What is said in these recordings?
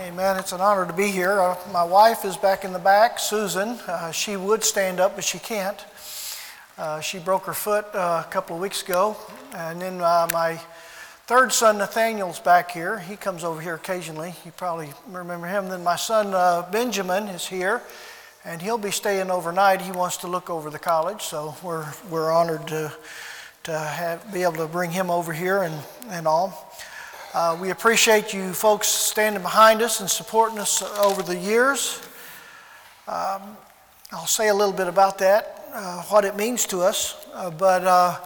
Amen. It's an honor to be here. Uh, my wife is back in the back, Susan. Uh, she would stand up, but she can't. Uh, she broke her foot uh, a couple of weeks ago. And then uh, my third son, Nathaniel's back here. He comes over here occasionally. You probably remember him. Then my son, uh, Benjamin, is here, and he'll be staying overnight. He wants to look over the college, so we're, we're honored to, to have, be able to bring him over here and, and all. Uh, we appreciate you folks standing behind us and supporting us over the years. Um, I'll say a little bit about that, uh, what it means to us. Uh, but uh,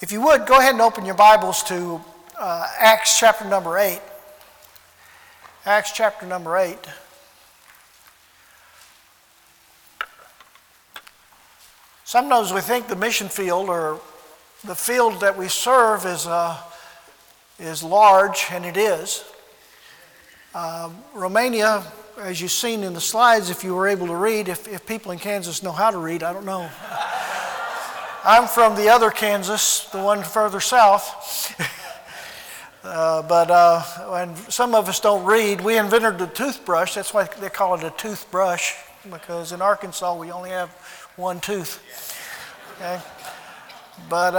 if you would, go ahead and open your Bibles to uh, Acts chapter number 8. Acts chapter number 8. Sometimes we think the mission field or the field that we serve is. Uh, is large, and it is. Uh, Romania, as you've seen in the slides, if you were able to read, if, if people in Kansas know how to read, I don't know. I'm from the other Kansas, the one further south. uh, but uh, when some of us don't read, we invented the toothbrush. That's why they call it a toothbrush, because in Arkansas we only have one tooth. Okay? But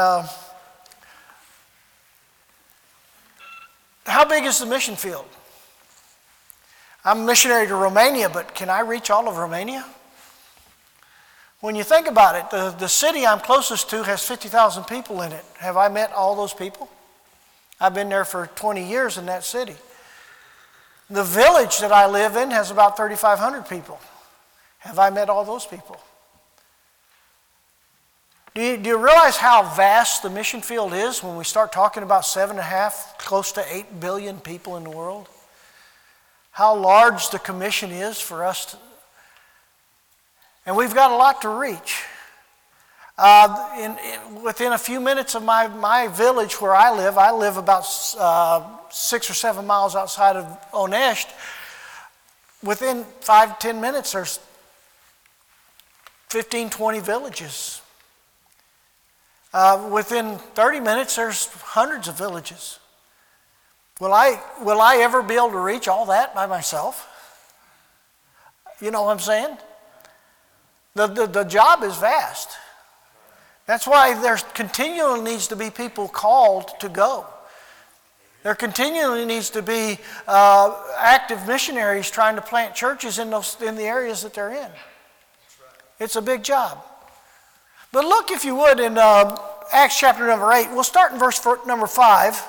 How big is the mission field? I'm a missionary to Romania, but can I reach all of Romania? When you think about it, the, the city I'm closest to has 50,000 people in it. Have I met all those people? I've been there for 20 years in that city. The village that I live in has about 3,500 people. Have I met all those people? Do you, do you, realize how vast the mission field is when we start talking about seven and a half, close to eight billion people in the world? How large the commission is for us to, and we've got a lot to reach. Uh, in, in, within a few minutes of my, my village where I live, I live about uh, six or seven miles outside of Onești. Within five, ten minutes, there's 15, 20 villages uh, within 30 minutes, there's hundreds of villages. Will I, will I ever be able to reach all that by myself? You know what I'm saying? The, the, the job is vast. That's why there continually needs to be people called to go. There continually needs to be uh, active missionaries trying to plant churches in, those, in the areas that they're in. It's a big job. But look, if you would, in uh, Acts chapter number 8, we'll start in verse number 5.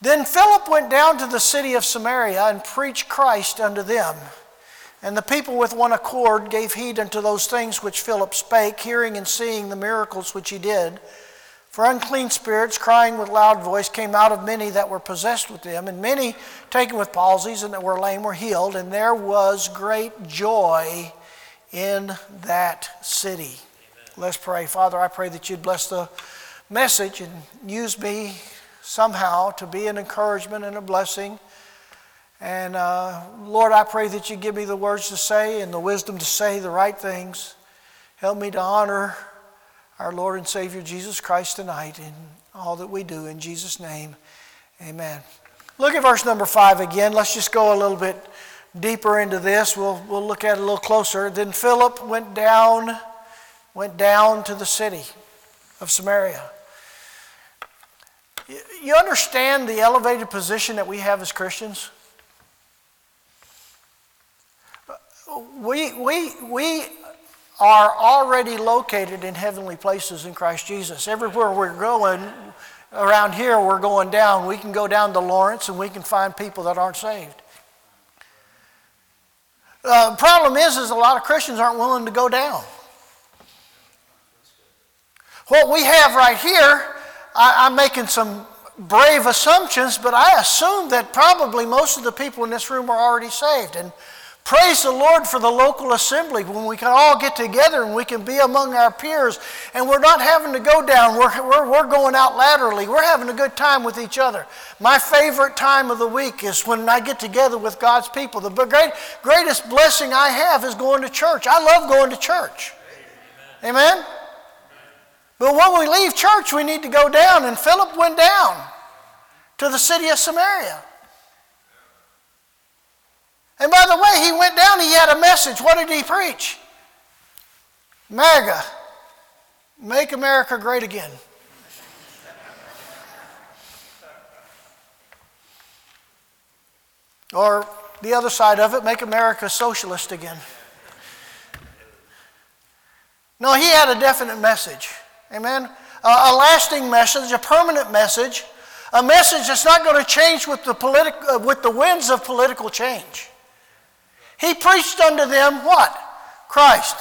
Then Philip went down to the city of Samaria and preached Christ unto them. And the people with one accord gave heed unto those things which Philip spake, hearing and seeing the miracles which he did. For unclean spirits, crying with loud voice, came out of many that were possessed with them, and many taken with palsies and that were lame were healed, and there was great joy in that city. Let's pray. Father, I pray that you'd bless the message and use me somehow to be an encouragement and a blessing. And uh, Lord, I pray that you give me the words to say and the wisdom to say the right things. Help me to honor our Lord and Savior Jesus Christ tonight in all that we do. In Jesus' name, amen. Look at verse number five again. Let's just go a little bit deeper into this. We'll, we'll look at it a little closer. Then Philip went down went down to the city of Samaria. You understand the elevated position that we have as Christians? We, we, we are already located in heavenly places in Christ Jesus. Everywhere we're going, around here, we're going down. We can go down to Lawrence and we can find people that aren't saved. The uh, problem is, is a lot of Christians aren't willing to go down. What we have right here, I, I'm making some brave assumptions, but I assume that probably most of the people in this room are already saved. And praise the Lord for the local assembly when we can all get together and we can be among our peers and we're not having to go down, we're, we're, we're going out laterally. We're having a good time with each other. My favorite time of the week is when I get together with God's people. The great, greatest blessing I have is going to church. I love going to church. Amen? Amen? But when we leave church, we need to go down. And Philip went down to the city of Samaria. And by the way, he went down, he had a message. What did he preach? MAGA, make America great again. Or the other side of it, make America socialist again. No, he had a definite message. Amen? a lasting message, a permanent message, a message that's not going to change with the, politi- uh, with the winds of political change. He preached unto them what? Christ.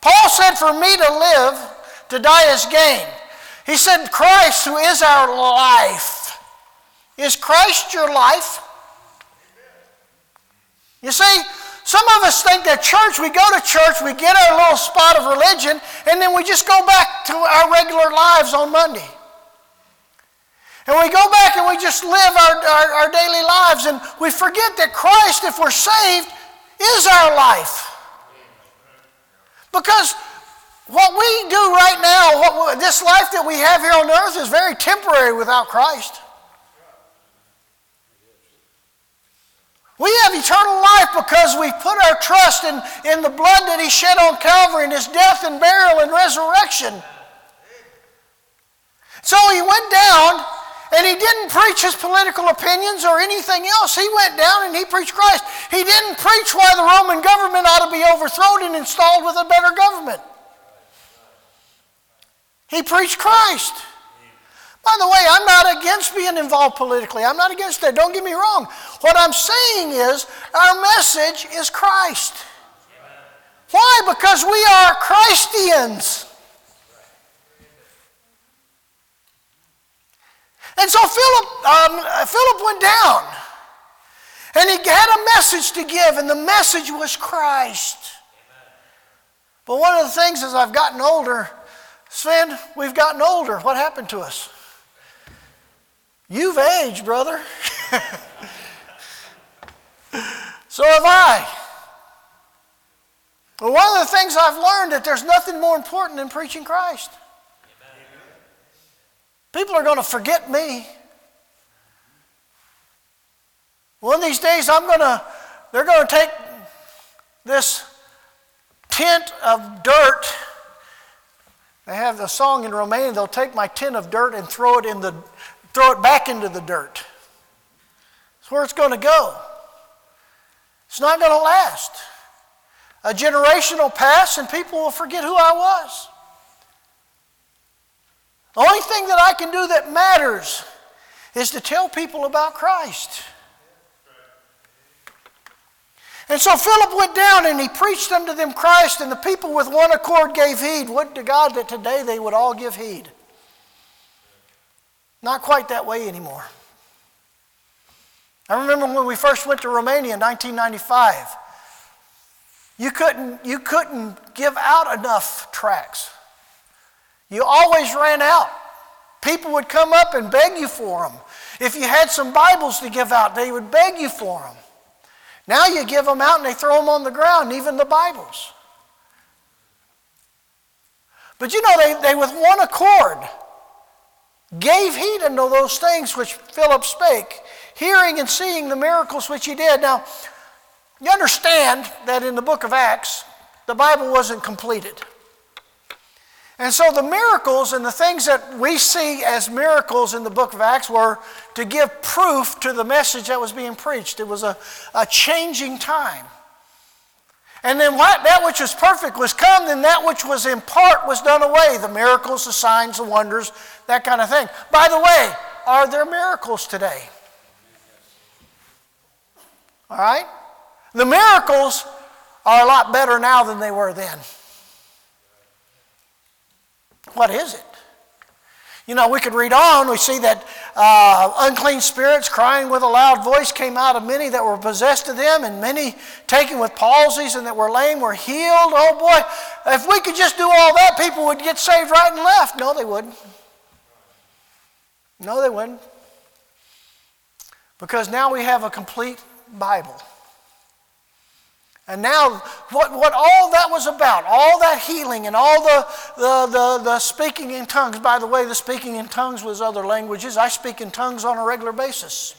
Paul said, For me to live, to die is gain. He said, Christ, who is our life. Is Christ your life? You see, some of us think that church, we go to church, we get our little spot of religion, and then we just go back to our regular lives on Monday. And we go back and we just live our, our, our daily lives, and we forget that Christ, if we're saved, is our life. Because what we do right now, what, this life that we have here on earth, is very temporary without Christ. We have eternal life because we put our trust in, in the blood that He shed on Calvary and His death and burial and resurrection. So He went down and He didn't preach His political opinions or anything else. He went down and He preached Christ. He didn't preach why the Roman government ought to be overthrown and installed with a better government. He preached Christ. By the way, I'm not against being involved politically. I'm not against that. Don't get me wrong. What I'm saying is our message is Christ. Why? Because we are Christians. And so Philip, um, Philip went down and he had a message to give, and the message was Christ. But one of the things as I've gotten older, Sven, we've gotten older. What happened to us? You've aged, brother. so have I. But one of the things I've learned that there's nothing more important than preaching Christ. People are going to forget me. One of these days, I'm going to, they're going to take this tent of dirt. They have the song in Romania, they'll take my tent of dirt and throw it in the throw it back into the dirt. That's where it's going to go. It's not going to last. A generation will pass and people will forget who I was. The only thing that I can do that matters is to tell people about Christ. And so Philip went down and he preached unto them Christ, and the people with one accord gave heed. Would to God that today they would all give heed. Not quite that way anymore. I remember when we first went to Romania in 1995. You couldn't, you couldn't give out enough tracts. You always ran out. People would come up and beg you for them. If you had some Bibles to give out, they would beg you for them. Now you give them out and they throw them on the ground, even the Bibles. But you know, they, they with one accord, gave heed unto those things which Philip spake, hearing and seeing the miracles which he did. Now, you understand that in the book of Acts, the Bible wasn't completed. And so the miracles and the things that we see as miracles in the book of Acts were to give proof to the message that was being preached. It was a, a changing time. And then what, that which was perfect was come, then that which was in part was done away the miracles, the signs, the wonders, that kind of thing. By the way, are there miracles today? All right? The miracles are a lot better now than they were then. What is it? You know, we could read on. We see that uh, unclean spirits crying with a loud voice came out of many that were possessed of them, and many taken with palsies and that were lame were healed. Oh boy, if we could just do all that, people would get saved right and left. No, they wouldn't. No, they wouldn't. Because now we have a complete Bible. And now, what, what all that was about, all that healing and all the, the, the, the, speaking in tongues, by the way, the speaking in tongues was other languages. I speak in tongues on a regular basis.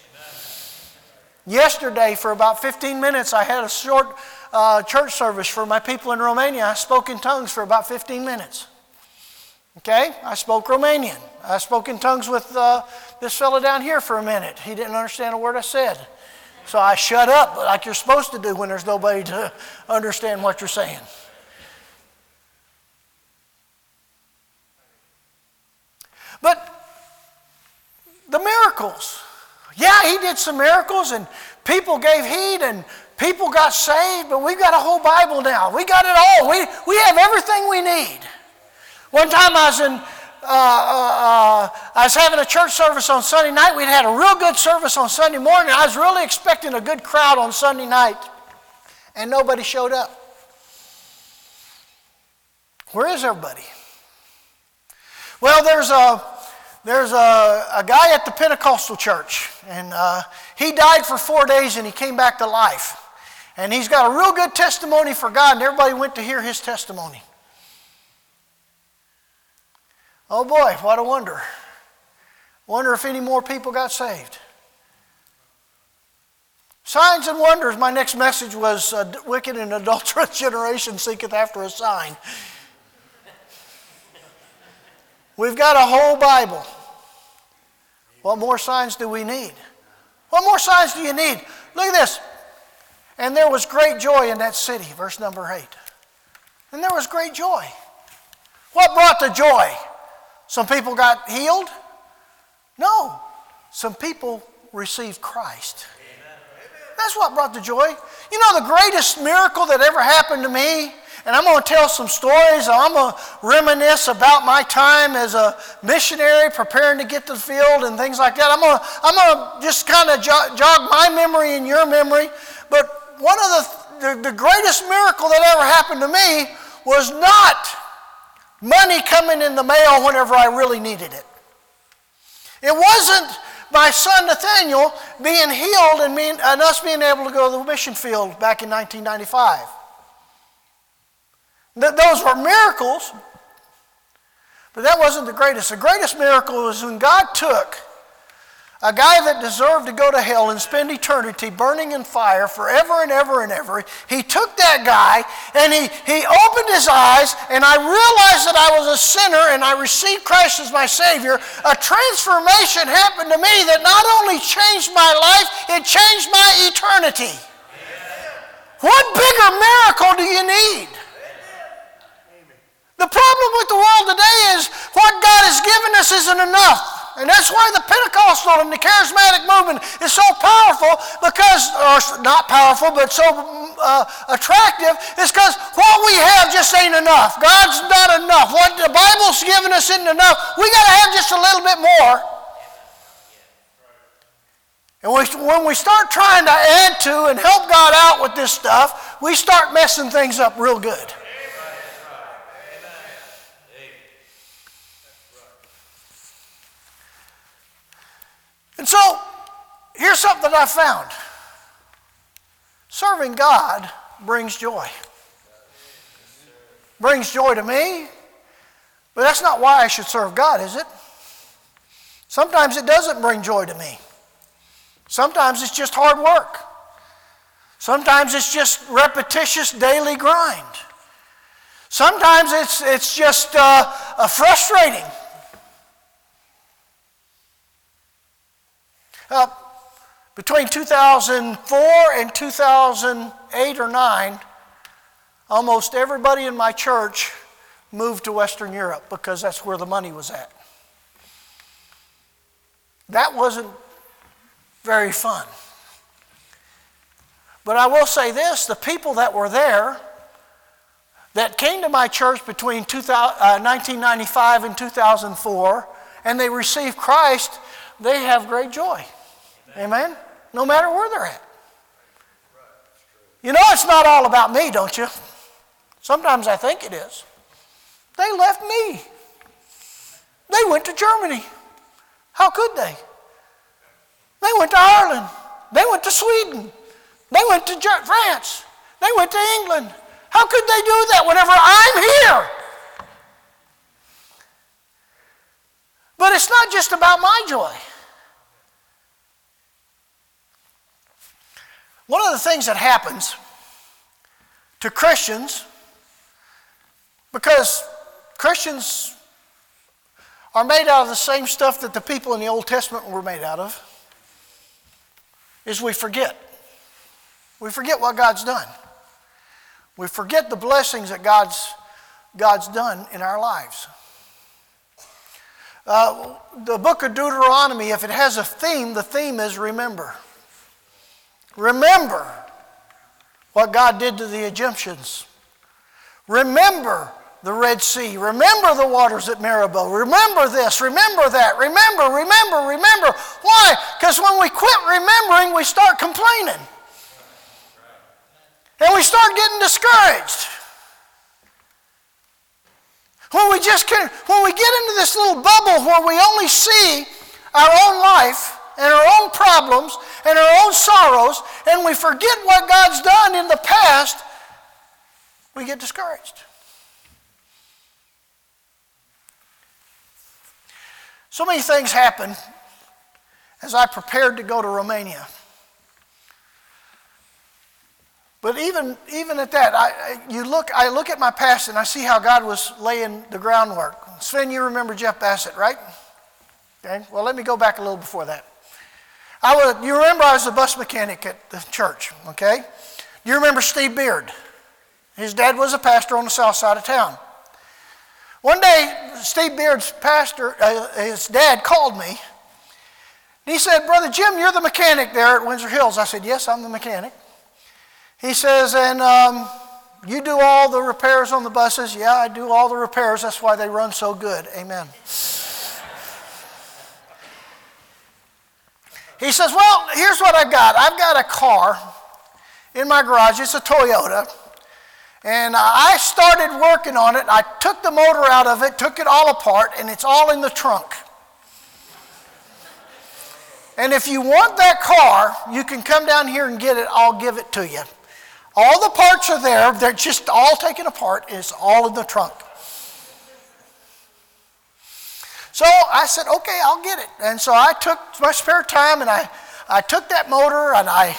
Yesterday, for about 15 minutes, I had a short uh, church service for my people in Romania. I spoke in tongues for about 15 minutes. Okay? I spoke Romanian. I spoke in tongues with uh, this fellow down here for a minute. He didn't understand a word I said. So I shut up like you're supposed to do when there's nobody to understand what you're saying. But the miracles. Yeah, he did some miracles and people gave heed and people got saved, but we've got a whole Bible now. We got it all. We, we have everything we need. One time I was in, uh, uh, uh, I was having a church service on Sunday night. We'd had a real good service on Sunday morning. I was really expecting a good crowd on Sunday night, and nobody showed up. Where is everybody? Well, there's a there's a, a guy at the Pentecostal church, and uh, he died for four days and he came back to life. And he's got a real good testimony for God, and everybody went to hear his testimony. Oh boy, what a wonder. Wonder if any more people got saved. Signs and wonders. My next message was uh, Wicked and adulterous generation seeketh after a sign. We've got a whole Bible. What more signs do we need? What more signs do you need? Look at this. And there was great joy in that city, verse number 8. And there was great joy. What brought the joy? Some people got healed? No. Some people received Christ. That's what brought the joy. You know, the greatest miracle that ever happened to me, and I'm going to tell some stories. I'm going to reminisce about my time as a missionary preparing to get to the field and things like that. I'm going to, I'm going to just kind of jog, jog my memory and your memory. But one of the, the, the greatest miracle that ever happened to me was not money coming in the mail whenever I really needed it. It wasn't my son Nathaniel being healed and, being, and us being able to go to the mission field back in 1995. Th- those were miracles, but that wasn't the greatest. The greatest miracle was when God took a guy that deserved to go to hell and spend eternity burning in fire forever and ever and ever. He took that guy and he, he opened his eyes, and I realized that I was a sinner and I received Christ as my Savior. A transformation happened to me that not only changed my life, it changed my eternity. What bigger miracle do you need? The problem with the world today is what God has given us isn't enough. And that's why the Pentecostal and the charismatic movement is so powerful because, or not powerful, but so uh, attractive, is because what we have just ain't enough. God's not enough. What the Bible's given us isn't enough. We got to have just a little bit more. And we, when we start trying to add to and help God out with this stuff, we start messing things up real good. And so, here's something that I found serving God brings joy. Brings joy to me, but that's not why I should serve God, is it? Sometimes it doesn't bring joy to me. Sometimes it's just hard work. Sometimes it's just repetitious daily grind. Sometimes it's, it's just uh, frustrating. Uh, between 2004 and 2008 or 9, almost everybody in my church moved to Western Europe because that's where the money was at. That wasn't very fun. But I will say this the people that were there that came to my church between 2000, uh, 1995 and 2004 and they received Christ, they have great joy. Amen? No matter where they're at. You know, it's not all about me, don't you? Sometimes I think it is. They left me. They went to Germany. How could they? They went to Ireland. They went to Sweden. They went to France. They went to England. How could they do that whenever I'm here? But it's not just about my joy. One of the things that happens to Christians, because Christians are made out of the same stuff that the people in the Old Testament were made out of, is we forget. We forget what God's done. We forget the blessings that God's, God's done in our lives. Uh, the book of Deuteronomy, if it has a theme, the theme is remember. Remember what God did to the Egyptians. Remember the Red Sea. Remember the waters at Meribah. Remember this. Remember that. Remember, remember, remember. Why? Because when we quit remembering, we start complaining. And we start getting discouraged. When we just can, when we get into this little bubble where we only see our own life and our own problems and our own sorrows, and we forget what God's done in the past, we get discouraged. So many things happened as I prepared to go to Romania. But even, even at that, I, you look, I look at my past and I see how God was laying the groundwork. Sven, you remember Jeff Bassett, right? Okay, well, let me go back a little before that. I was, you remember I was a bus mechanic at the church, okay? You remember Steve Beard? His dad was a pastor on the south side of town. One day, Steve Beard's pastor, uh, his dad called me. He said, Brother Jim, you're the mechanic there at Windsor Hills. I said, Yes, I'm the mechanic. He says, and um, you do all the repairs on the buses? Yeah, I do all the repairs. That's why they run so good. Amen. He says, Well, here's what I've got. I've got a car in my garage. It's a Toyota. And I started working on it. I took the motor out of it, took it all apart, and it's all in the trunk. And if you want that car, you can come down here and get it. I'll give it to you. All the parts are there, they're just all taken apart, it's all in the trunk. So I said, okay, I'll get it. And so I took my spare time and I, I took that motor and I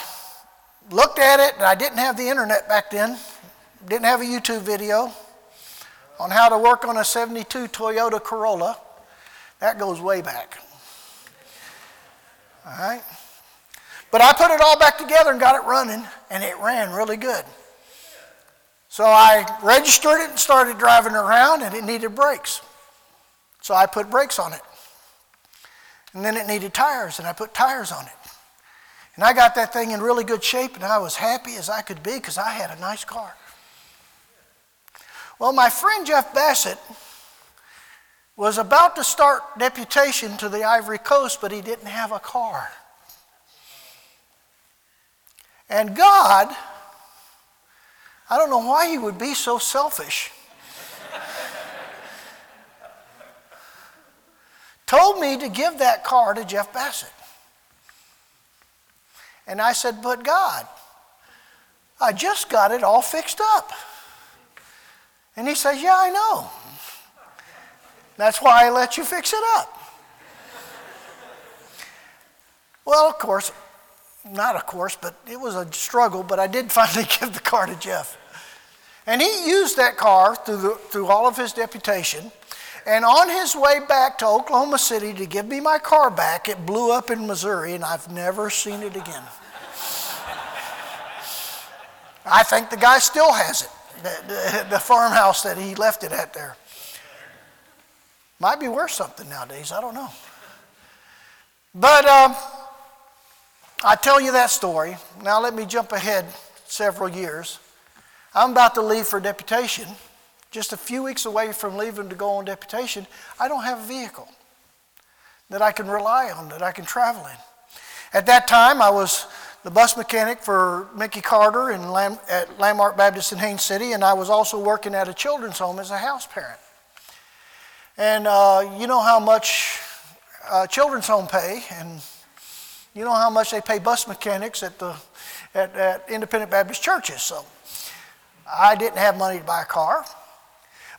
looked at it, and I didn't have the internet back then, didn't have a YouTube video on how to work on a 72 Toyota Corolla. That goes way back. All right? But I put it all back together and got it running, and it ran really good. So I registered it and started driving around, and it needed brakes. So I put brakes on it. And then it needed tires, and I put tires on it. And I got that thing in really good shape, and I was happy as I could be because I had a nice car. Well, my friend Jeff Bassett was about to start deputation to the Ivory Coast, but he didn't have a car. And God, I don't know why he would be so selfish, told me to give that car to Jeff Bassett. And I said, But God, I just got it all fixed up. And he says, Yeah, I know. That's why I let you fix it up. Well, of course, not of course, but it was a struggle, but I did finally give the car to Jeff. And he used that car through, the, through all of his deputation. And on his way back to Oklahoma City to give me my car back, it blew up in Missouri, and I've never seen it again. I think the guy still has it, the, the, the, farmhouse that he left it at there. Might be worth something nowadays, I don't know. But. Uh, I tell you that story. Now let me jump ahead several years. I'm about to leave for deputation. Just a few weeks away from leaving to go on deputation, I don't have a vehicle that I can rely on, that I can travel in. At that time, I was the bus mechanic for Mickey Carter in Lam- at Landmark Baptist in Haines City, and I was also working at a children's home as a house parent. And uh, you know how much uh, children's home pay, and you know how much they pay bus mechanics at the at, at independent Baptist churches. So I didn't have money to buy a car.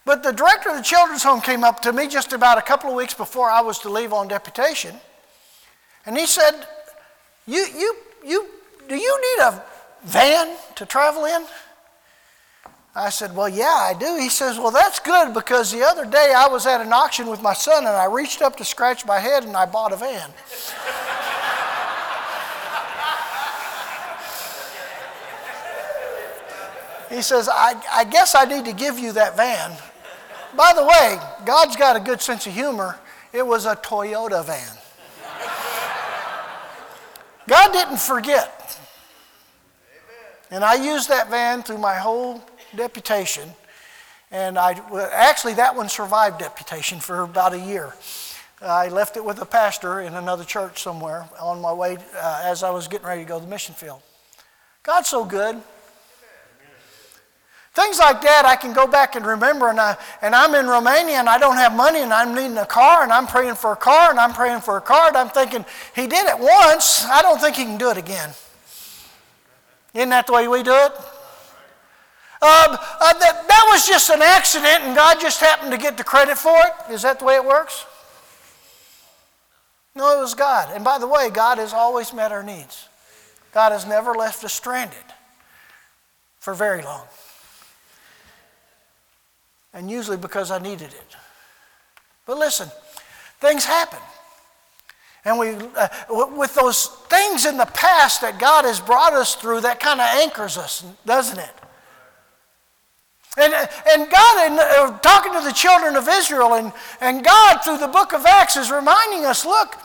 But the director of the children's home came up to me just about a couple of weeks before I was to leave on deputation. And he said, You you you do you need a van to travel in? I said, Well, yeah, I do. He says, Well, that's good because the other day I was at an auction with my son and I reached up to scratch my head and I bought a van. he says, I, I guess I need to give you that van. By the way, God's got a good sense of humor. It was a Toyota van. God didn't forget. And I used that van through my whole deputation. And I actually that one survived deputation for about a year. I left it with a pastor in another church somewhere on my way uh, as I was getting ready to go to the mission field. God's so good. Things like that I can go back and remember, and, I, and I'm in Romania and I don't have money and I'm needing a car and I'm praying for a car and I'm praying for a car and I'm thinking, He did it once, I don't think He can do it again. Isn't that the way we do it? Uh, uh, that, that was just an accident and God just happened to get the credit for it. Is that the way it works? No, it was God. And by the way, God has always met our needs. God has never left us stranded for very long. And usually because I needed it. But listen, things happen. And we, uh, with those things in the past that God has brought us through, that kind of anchors us, doesn't it? And, and God, in, uh, talking to the children of Israel, and, and God, through the book of Acts, is reminding us look,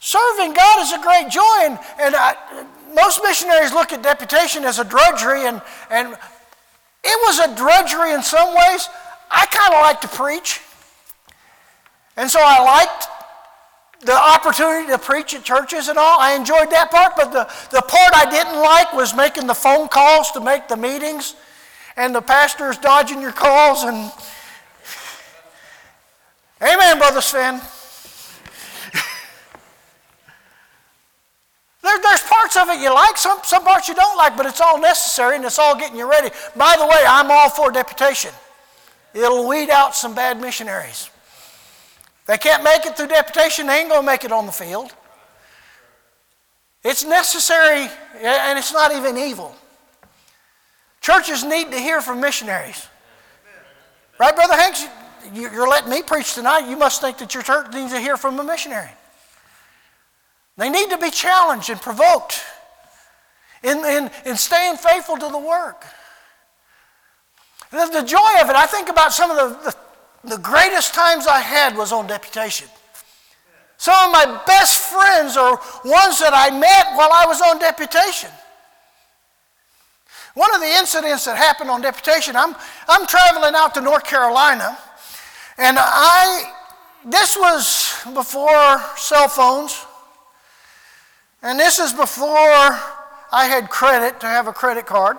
serving God is a great joy. And, and I, most missionaries look at deputation as a drudgery, and, and it was a drudgery in some ways. I kind of like to preach. And so I liked the opportunity to preach at churches and all. I enjoyed that part, but the, the part I didn't like was making the phone calls to make the meetings and the pastor's dodging your calls and Amen, Brother Sven. There, there's parts of it you like, some, some parts you don't like, but it's all necessary and it's all getting you ready. By the way, I'm all for deputation. It'll weed out some bad missionaries. They can't make it through deputation, they ain't going to make it on the field. It's necessary and it's not even evil. Churches need to hear from missionaries. Right, Brother Hanks? You're letting me preach tonight. You must think that your church needs to hear from a missionary. They need to be challenged and provoked in, in, in staying faithful to the work. The, the joy of it, I think about some of the, the, the greatest times I had was on deputation. Some of my best friends are ones that I met while I was on deputation. One of the incidents that happened on deputation, I'm, I'm traveling out to North Carolina, and I, this was before cell phones, and this is before I had credit to have a credit card.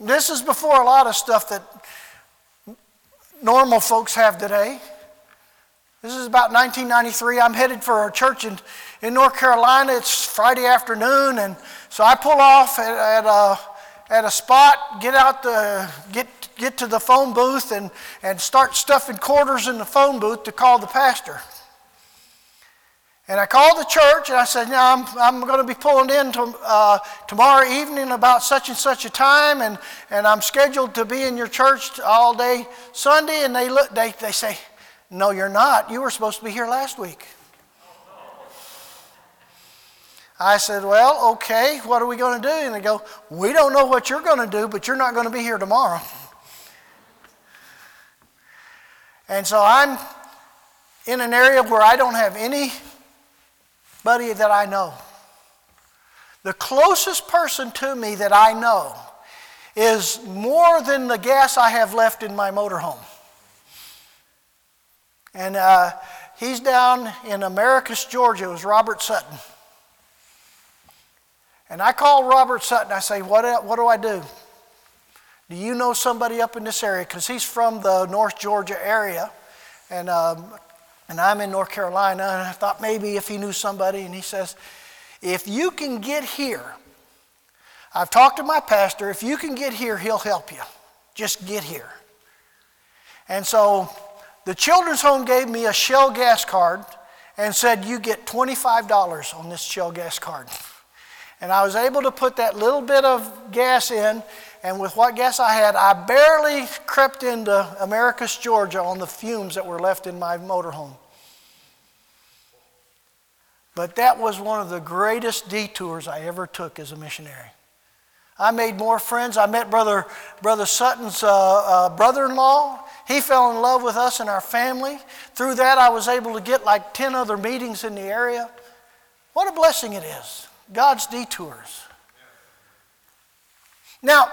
This is before a lot of stuff that normal folks have today. This is about 1993. I'm headed for a church in, in North Carolina. It's Friday afternoon, and so I pull off at, at, a, at a spot, get out the, get, get to the phone booth, and, and start stuffing quarters in the phone booth to call the pastor. And I called the church and I said, "No, I'm, I'm going to be pulling in to, uh, tomorrow evening about such and such a time, and, and I'm scheduled to be in your church all day Sunday." And they, look, they, they say, No, you're not. You were supposed to be here last week. I said, Well, okay, what are we going to do? And they go, We don't know what you're going to do, but you're not going to be here tomorrow. And so I'm in an area where I don't have anybody that I know. The closest person to me that I know is more than the gas I have left in my motorhome. And uh, he's down in Americus, Georgia. It was Robert Sutton. And I call Robert Sutton. I say, what, what do I do? Do you know somebody up in this area? Because he's from the North Georgia area. And, um, and I'm in North Carolina. And I thought maybe if he knew somebody. And he says, if you can get here, I've talked to my pastor. If you can get here, he'll help you. Just get here. And so the children's home gave me a Shell gas card and said, You get $25 on this Shell gas card. And I was able to put that little bit of gas in, and with what gas I had, I barely crept into Americus, Georgia on the fumes that were left in my motorhome. But that was one of the greatest detours I ever took as a missionary. I made more friends. I met Brother, Brother Sutton's uh, uh, brother in law. He fell in love with us and our family. Through that, I was able to get like 10 other meetings in the area. What a blessing it is. God's detours. Now,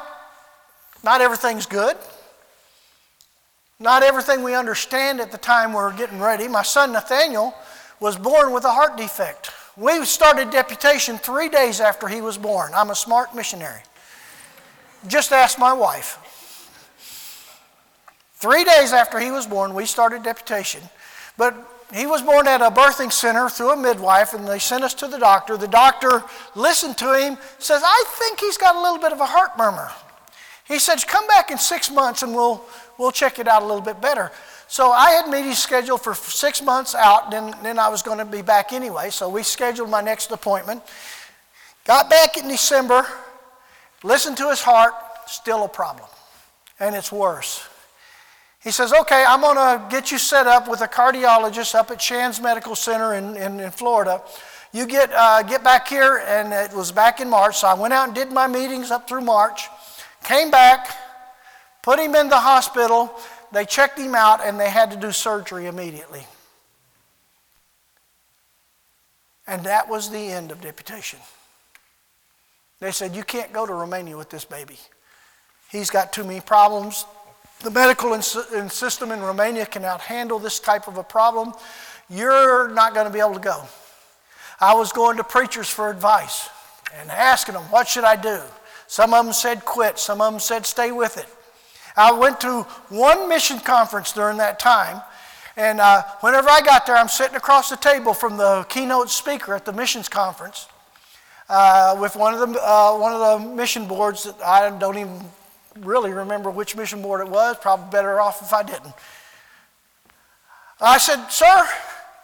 not everything's good. Not everything we understand at the time we're getting ready. My son Nathaniel was born with a heart defect. We started deputation three days after he was born. I'm a smart missionary. Just ask my wife. Three days after he was born, we started deputation. But he was born at a birthing center through a midwife, and they sent us to the doctor. The doctor listened to him, says, I think he's got a little bit of a heart murmur. He says, Come back in six months and we'll, we'll check it out a little bit better. So I had meetings scheduled for six months out, and then, then I was going to be back anyway. So we scheduled my next appointment. Got back in December, listened to his heart, still a problem. And it's worse. He says, Okay, I'm going to get you set up with a cardiologist up at Shands Medical Center in, in, in Florida. You get, uh, get back here, and it was back in March. So I went out and did my meetings up through March, came back, put him in the hospital. They checked him out, and they had to do surgery immediately. And that was the end of deputation. They said, You can't go to Romania with this baby. He's got too many problems. The medical in- system in Romania cannot handle this type of a problem. You're not going to be able to go. I was going to preachers for advice and asking them, What should I do? Some of them said quit, some of them said stay with it. I went to one mission conference during that time, and uh, whenever I got there, I'm sitting across the table from the keynote speaker at the missions conference uh, with one of, the, uh, one of the mission boards that I don't even really remember which mission board it was, probably better off if I didn't. I said, Sir,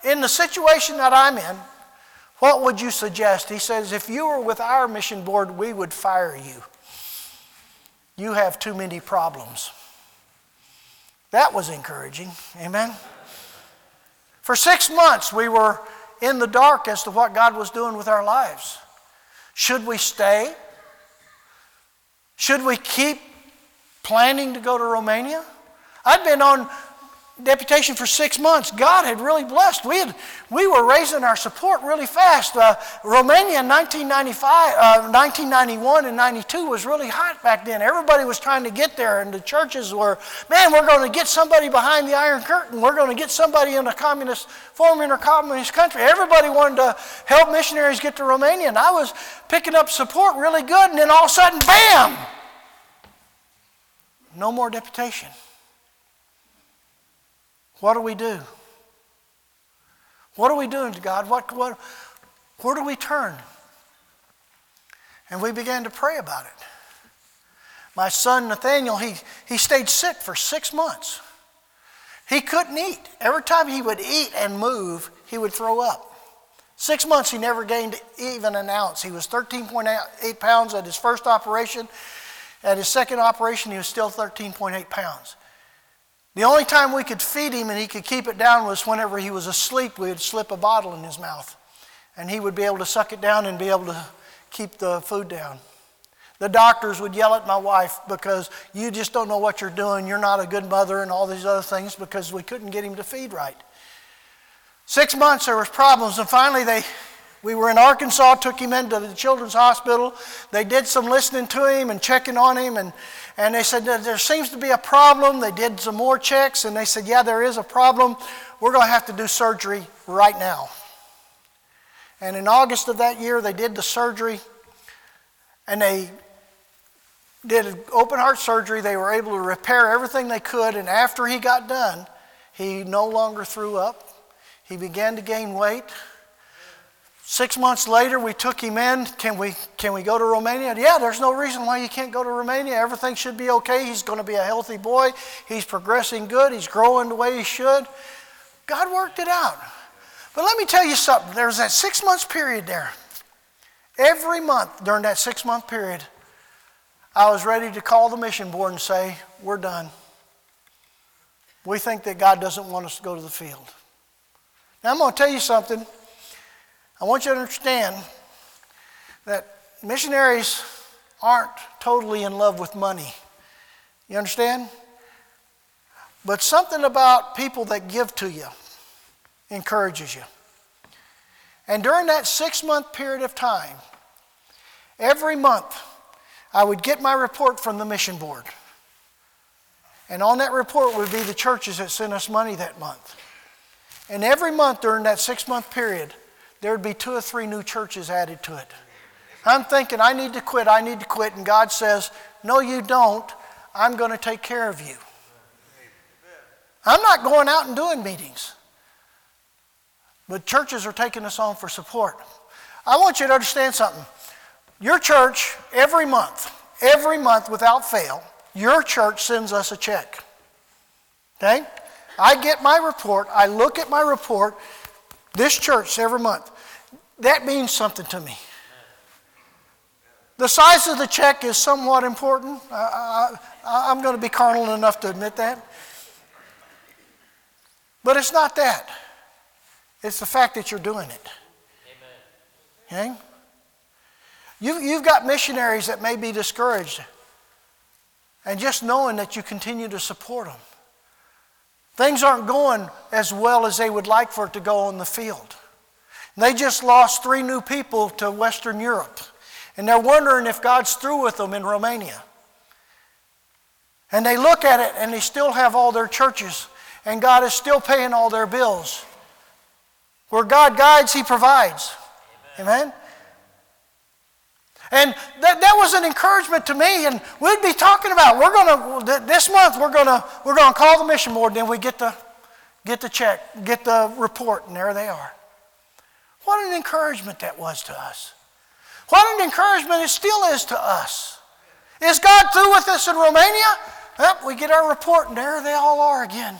in the situation that I'm in, what would you suggest? He says, If you were with our mission board, we would fire you. You have too many problems. That was encouraging. Amen. For six months, we were in the dark as to what God was doing with our lives. Should we stay? Should we keep planning to go to Romania. I'd been on deputation for six months. God had really blessed. We, had, we were raising our support really fast. Uh, Romania in 1995, uh, 1991 and 92 was really hot back then. Everybody was trying to get there, and the churches were, man, we're going to get somebody behind the Iron Curtain. We're going to get somebody in a communist, forming a communist country. Everybody wanted to help missionaries get to Romania, and I was picking up support really good, and then all of a sudden, bam! No more deputation. What do we do? What are we doing to God? What, what, where do we turn? And we began to pray about it. My son Nathaniel, he, he stayed sick for six months. He couldn't eat. Every time he would eat and move, he would throw up. Six months, he never gained even an ounce. He was 13.8 pounds at his first operation. At his second operation, he was still 13.8 pounds. The only time we could feed him and he could keep it down was whenever he was asleep, we would slip a bottle in his mouth. And he would be able to suck it down and be able to keep the food down. The doctors would yell at my wife because you just don't know what you're doing. You're not a good mother and all these other things because we couldn't get him to feed right. Six months there was problems and finally they we were in Arkansas, took him into the children's hospital. They did some listening to him and checking on him, and, and they said, There seems to be a problem. They did some more checks, and they said, Yeah, there is a problem. We're going to have to do surgery right now. And in August of that year, they did the surgery, and they did open heart surgery. They were able to repair everything they could, and after he got done, he no longer threw up. He began to gain weight. Six months later, we took him in. Can we, can we go to Romania? Yeah, there's no reason why you can't go to Romania. Everything should be okay. He's going to be a healthy boy. He's progressing good. He's growing the way he should. God worked it out. But let me tell you something. There was that six months period there. Every month during that six month period, I was ready to call the mission board and say, We're done. We think that God doesn't want us to go to the field. Now, I'm going to tell you something. I want you to understand that missionaries aren't totally in love with money. You understand? But something about people that give to you encourages you. And during that six month period of time, every month, I would get my report from the mission board. And on that report would be the churches that sent us money that month. And every month during that six month period, there would be two or three new churches added to it. I'm thinking, I need to quit, I need to quit. And God says, No, you don't. I'm going to take care of you. I'm not going out and doing meetings. But churches are taking us on for support. I want you to understand something. Your church, every month, every month without fail, your church sends us a check. Okay? I get my report, I look at my report, this church every month. That means something to me. The size of the check is somewhat important. I, am going to be carnal enough to admit that. But it's not that. It's the fact that you're doing it. Amen. Okay? You, you've got missionaries that may be discouraged. And just knowing that you continue to support them. Things aren't going as well as they would like for it to go on the field. They just lost three new people to Western Europe. And they're wondering if God's through with them in Romania. And they look at it and they still have all their churches, and God is still paying all their bills. Where God guides, He provides. Amen? Amen? And that, that was an encouragement to me, and we'd be talking about, we're to, this month, we're going to, we're to call the mission board, and then we get the, get the check, get the report, and there they are. What an encouragement that was to us. What an encouragement it still is to us. Is God through with us in Romania? We get our report, and there they all are again.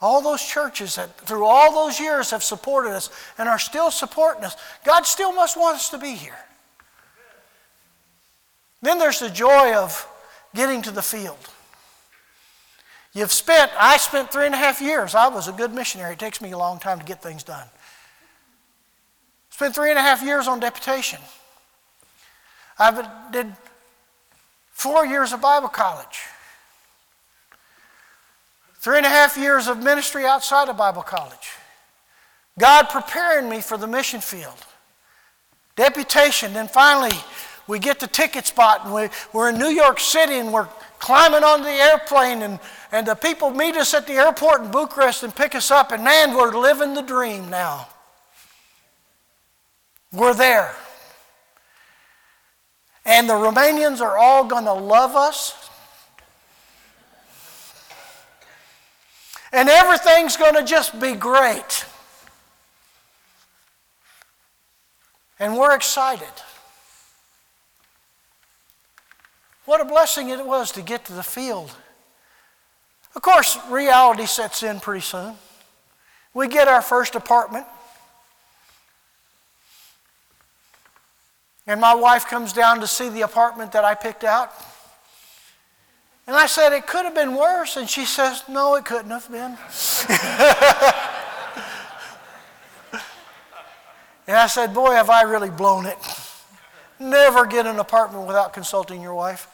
All those churches that through all those years have supported us and are still supporting us, God still must want us to be here. Then there's the joy of getting to the field. You've spent, I spent three and a half years. I was a good missionary. It takes me a long time to get things done. Spent three and a half years on deputation. I did four years of Bible college. Three and a half years of ministry outside of Bible college. God preparing me for the mission field. Deputation. Then finally, we get the ticket spot and we, we're in New York City and we're climbing on the airplane and, and the people meet us at the airport in Bucharest and pick us up and man, we're living the dream now. We're there. And the Romanians are all going to love us. And everything's going to just be great. And we're excited. What a blessing it was to get to the field. Of course, reality sets in pretty soon. We get our first apartment. And my wife comes down to see the apartment that I picked out. And I said, It could have been worse. And she says, No, it couldn't have been. and I said, Boy, have I really blown it. Never get an apartment without consulting your wife.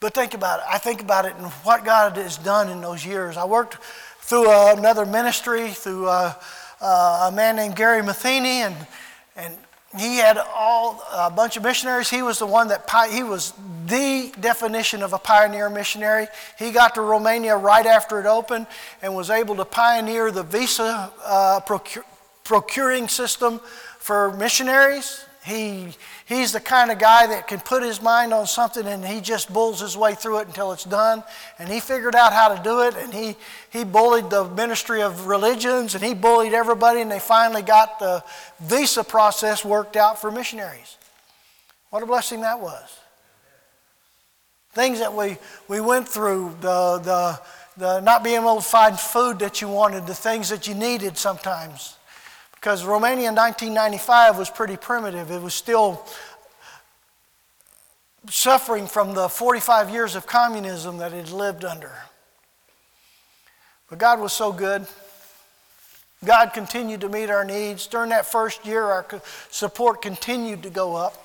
But think about it. I think about it and what God has done in those years. I worked through uh, another ministry, through uh, uh, a man named Gary Matheny, and, and he had all a bunch of missionaries. He was the one that he was the definition of a pioneer missionary. He got to Romania right after it opened and was able to pioneer the visa uh, procure, procuring system for missionaries. He, he's the kind of guy that can put his mind on something and he just bulls his way through it until it's done. And he figured out how to do it and he, he bullied the ministry of religions and he bullied everybody and they finally got the visa process worked out for missionaries. What a blessing that was. Things that we, we went through, the, the the not being able to find food that you wanted, the things that you needed sometimes. Because Romania in 1995 was pretty primitive. It was still suffering from the 45 years of communism that it lived under. But God was so good. God continued to meet our needs. During that first year, our support continued to go up.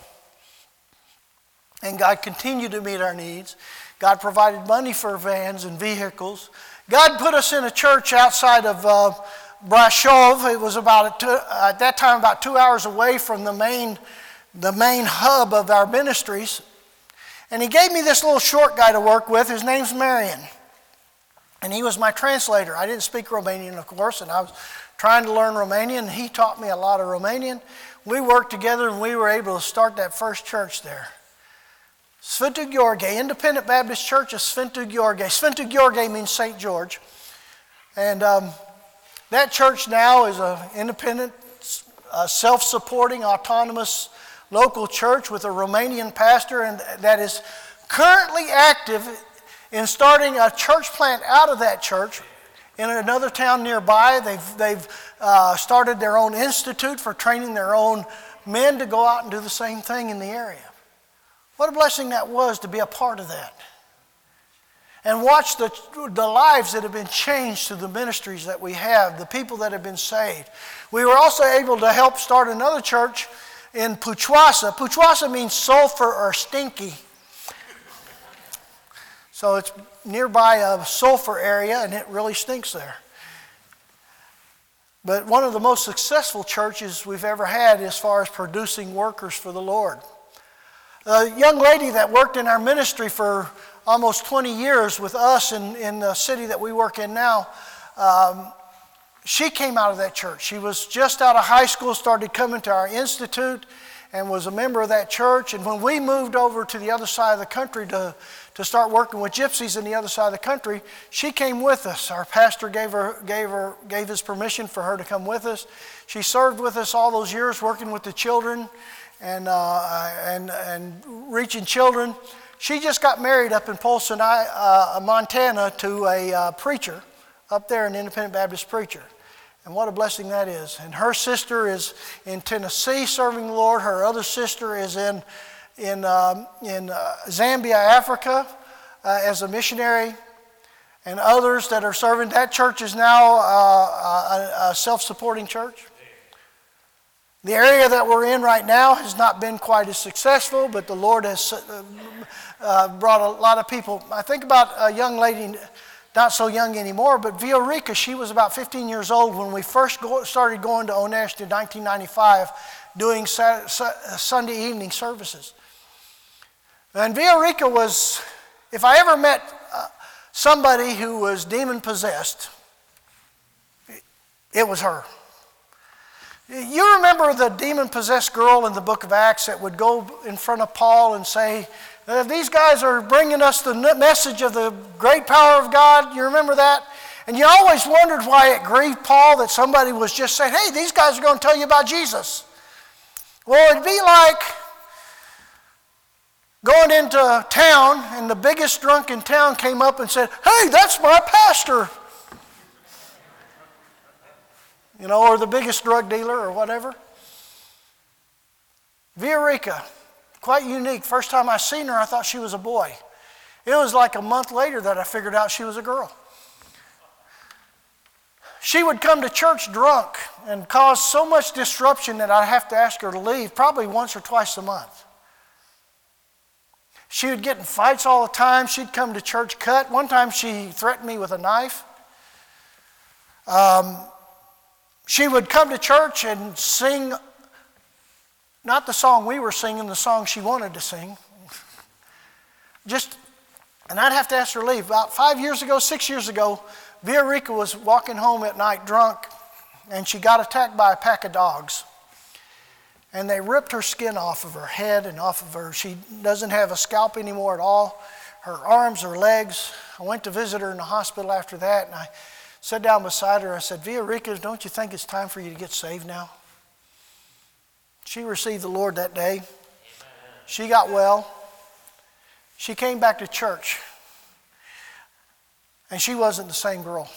And God continued to meet our needs. God provided money for vans and vehicles. God put us in a church outside of uh, Brașov. It was about, two, at that time, about two hours away from the main, the main hub of our ministries. And he gave me this little short guy to work with. His name's Marion. And he was my translator. I didn't speak Romanian, of course, and I was trying to learn Romanian. He taught me a lot of Romanian. We worked together and we were able to start that first church there. Sfântu Gheorghe, Independent Baptist Church of Sfântu Gheorghe. Sfântu Gheorghe means St. George. And um, that church now is an independent, uh, self supporting, autonomous local church with a Romanian pastor and that is currently active in starting a church plant out of that church in another town nearby. They've, they've uh, started their own institute for training their own men to go out and do the same thing in the area. What a blessing that was to be a part of that. And watch the, the lives that have been changed through the ministries that we have, the people that have been saved. We were also able to help start another church in Pucioasa. Pucioasa means sulfur or stinky. So it's nearby a sulfur area and it really stinks there. But one of the most successful churches we've ever had as far as producing workers for the Lord. A young lady that worked in our ministry for almost 20 years with us in, in the city that we work in now, um, she came out of that church. She was just out of high school, started coming to our institute, and was a member of that church. And when we moved over to the other side of the country to, to start working with gypsies in the other side of the country, she came with us. Our pastor gave her, gave her gave his permission for her to come with us. She served with us all those years, working with the children and, uh, and, and reaching children. She just got married up in Polson, uh, Montana, to a uh, preacher up there, an independent Baptist preacher. And what a blessing that is. And her sister is in Tennessee serving the Lord. Her other sister is in, in, um, in uh, Zambia, Africa, uh, as a missionary. And others that are serving. That church is now uh, a, a self supporting church. The area that we're in right now has not been quite as successful, but the Lord has uh, uh, brought a lot of people. I think about a young lady not so young anymore, but Viorica, she was about 15 years old when we first go, started going to Onești in 1995 doing Sunday evening services. And Viorica was, if I ever met uh, somebody who was demon possessed, it was her. You remember the demon possessed girl in the book of Acts that would go in front of Paul and say, uh, these guys are bringing us the message of the great power of God. You remember that? And you always wondered why it grieved Paul that somebody was just saying, hey, these guys are going to tell you about Jesus. Well, it'd be like going into town and the biggest drunk in town came up and said, hey, that's my pastor. You know, or the biggest drug dealer or whatever. Viorica Quite unique. First time I seen her, I thought she was a boy. It was like a month later that I figured out she was a girl. She would come to church drunk and cause so much disruption that I'd have to ask her to leave, probably once or twice a month. She would get in fights all the time. She'd come to church cut. One time she threatened me with a knife. Um, she would come to church and sing not the song we were singing, the song she wanted to sing. Just, and I'd have to ask her to leave. About five years ago, six years ago, Viorica was walking home at night drunk, and she got attacked by a pack of dogs. And they ripped her skin off of her head and off of her. She doesn't have a scalp anymore at all. Her arms, her legs. I went to visit her in the hospital after that, and I sat down beside her. I said, Viorica, don't you think it's time for you to get saved now? She received the Lord that day. She got well. She came back to church. And she wasn't the same girl.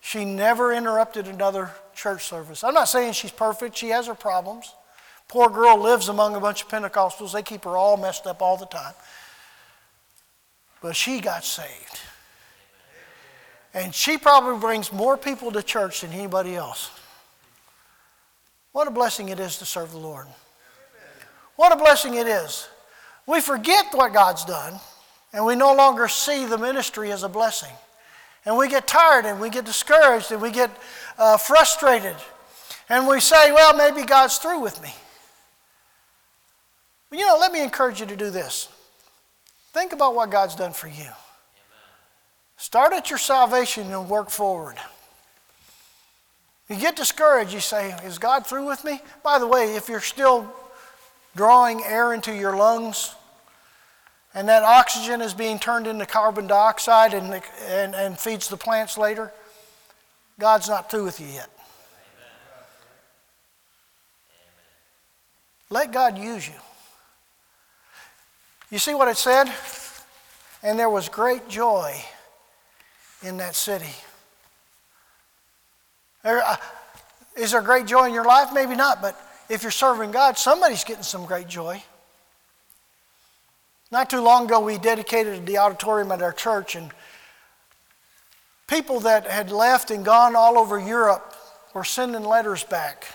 She never interrupted another church service. I'm not saying she's perfect, she has her problems. Poor girl lives among a bunch of Pentecostals. They keep her all messed up all the time. But she got saved. And she probably brings more people to church than anybody else. What a blessing it is to serve the Lord. What a blessing it is. We forget what God's done, and we no longer see the ministry as a blessing. And we get tired and we get discouraged and we get uh, frustrated. And we say, well, maybe God's through with me. But you know, let me encourage you to do this. Think about what God's done for you. Start at your salvation and work forward. You get discouraged, you say, Is God through with me? By the way, if you're still drawing air into your lungs and that oxygen is being turned into carbon dioxide and, and, and feeds the plants later, God's not through with you yet. Let God use you. You see what it said? And there was great joy in that city. Uh, is there great joy in your life? Maybe not, but if you're serving God, somebody's getting some great joy. Not too long ago, we dedicated the auditorium at our church, and people that had left and gone all over Europe were sending letters back,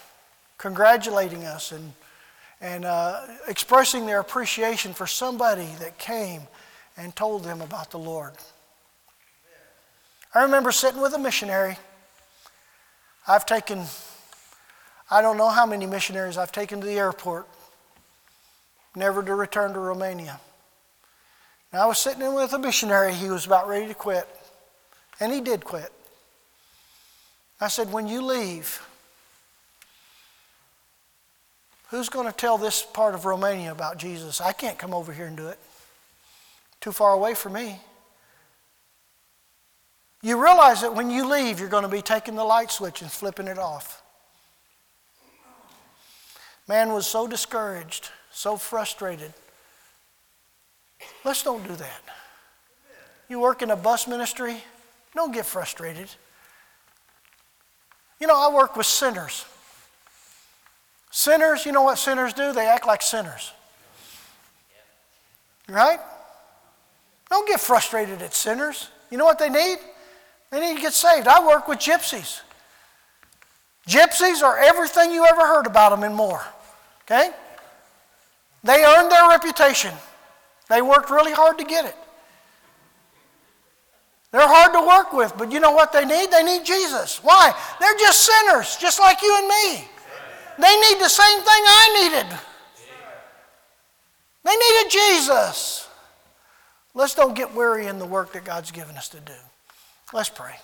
congratulating us and, and uh, expressing their appreciation for somebody that came and told them about the Lord. I remember sitting with a missionary. I've taken, I don't know how many missionaries I've taken to the airport, never to return to Romania. And I was sitting in with a missionary, he was about ready to quit, and he did quit. I said, When you leave, who's going to tell this part of Romania about Jesus? I can't come over here and do it. Too far away for me. You realize that when you leave, you're going to be taking the light switch and flipping it off. Man was so discouraged, so frustrated. Let's don't do that. You work in a bus ministry, don't get frustrated. You know, I work with sinners. Sinners, you know what sinners do? They act like sinners. Right? Don't get frustrated at sinners. You know what they need? They need to get saved. I work with gypsies. Gypsies are everything you ever heard about them and more. Okay? They earned their reputation. They worked really hard to get it. They're hard to work with, but you know what they need? They need Jesus. Why? They're just sinners, just like you and me. They need the same thing I needed. They needed Jesus. Let's don't get weary in the work that God's given us to do. Let's pray.